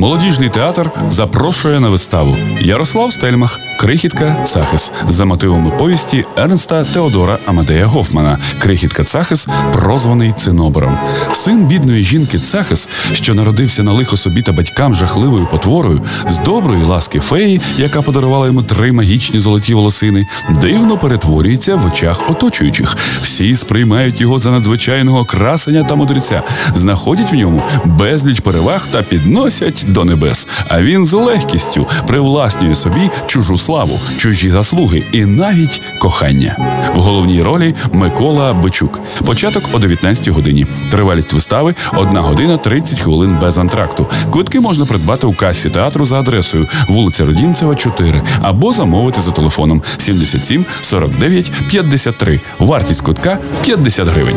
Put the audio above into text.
Молодіжний театр запрошує на виставу Ярослав Стельмах, Крихітка Цахис за мотивами повісті Ернста Теодора Амадея Гофмана. Крихітка Цахис, прозваний Цинобором. Син бідної жінки Цахис, що народився на лихо собі та батькам жахливою потворою, з доброї ласки феї, яка подарувала йому три магічні золоті волосини, дивно перетворюється в очах оточуючих. Всі сприймають його за надзвичайного красення та мудреця, знаходять в ньому безліч переваг та підносять до небес. А він з легкістю привласнює собі чужу славу, чужі заслуги і навіть кохання. В головній ролі Микола Бичук. Початок о 19 годині. Тривалість вистави 1 година 30 хвилин без антракту. Квитки можна придбати у касі театру за адресою вулиця Родінцева, 4 або замовити за телефоном 77 49 53. Вартість квитка 50 гривень.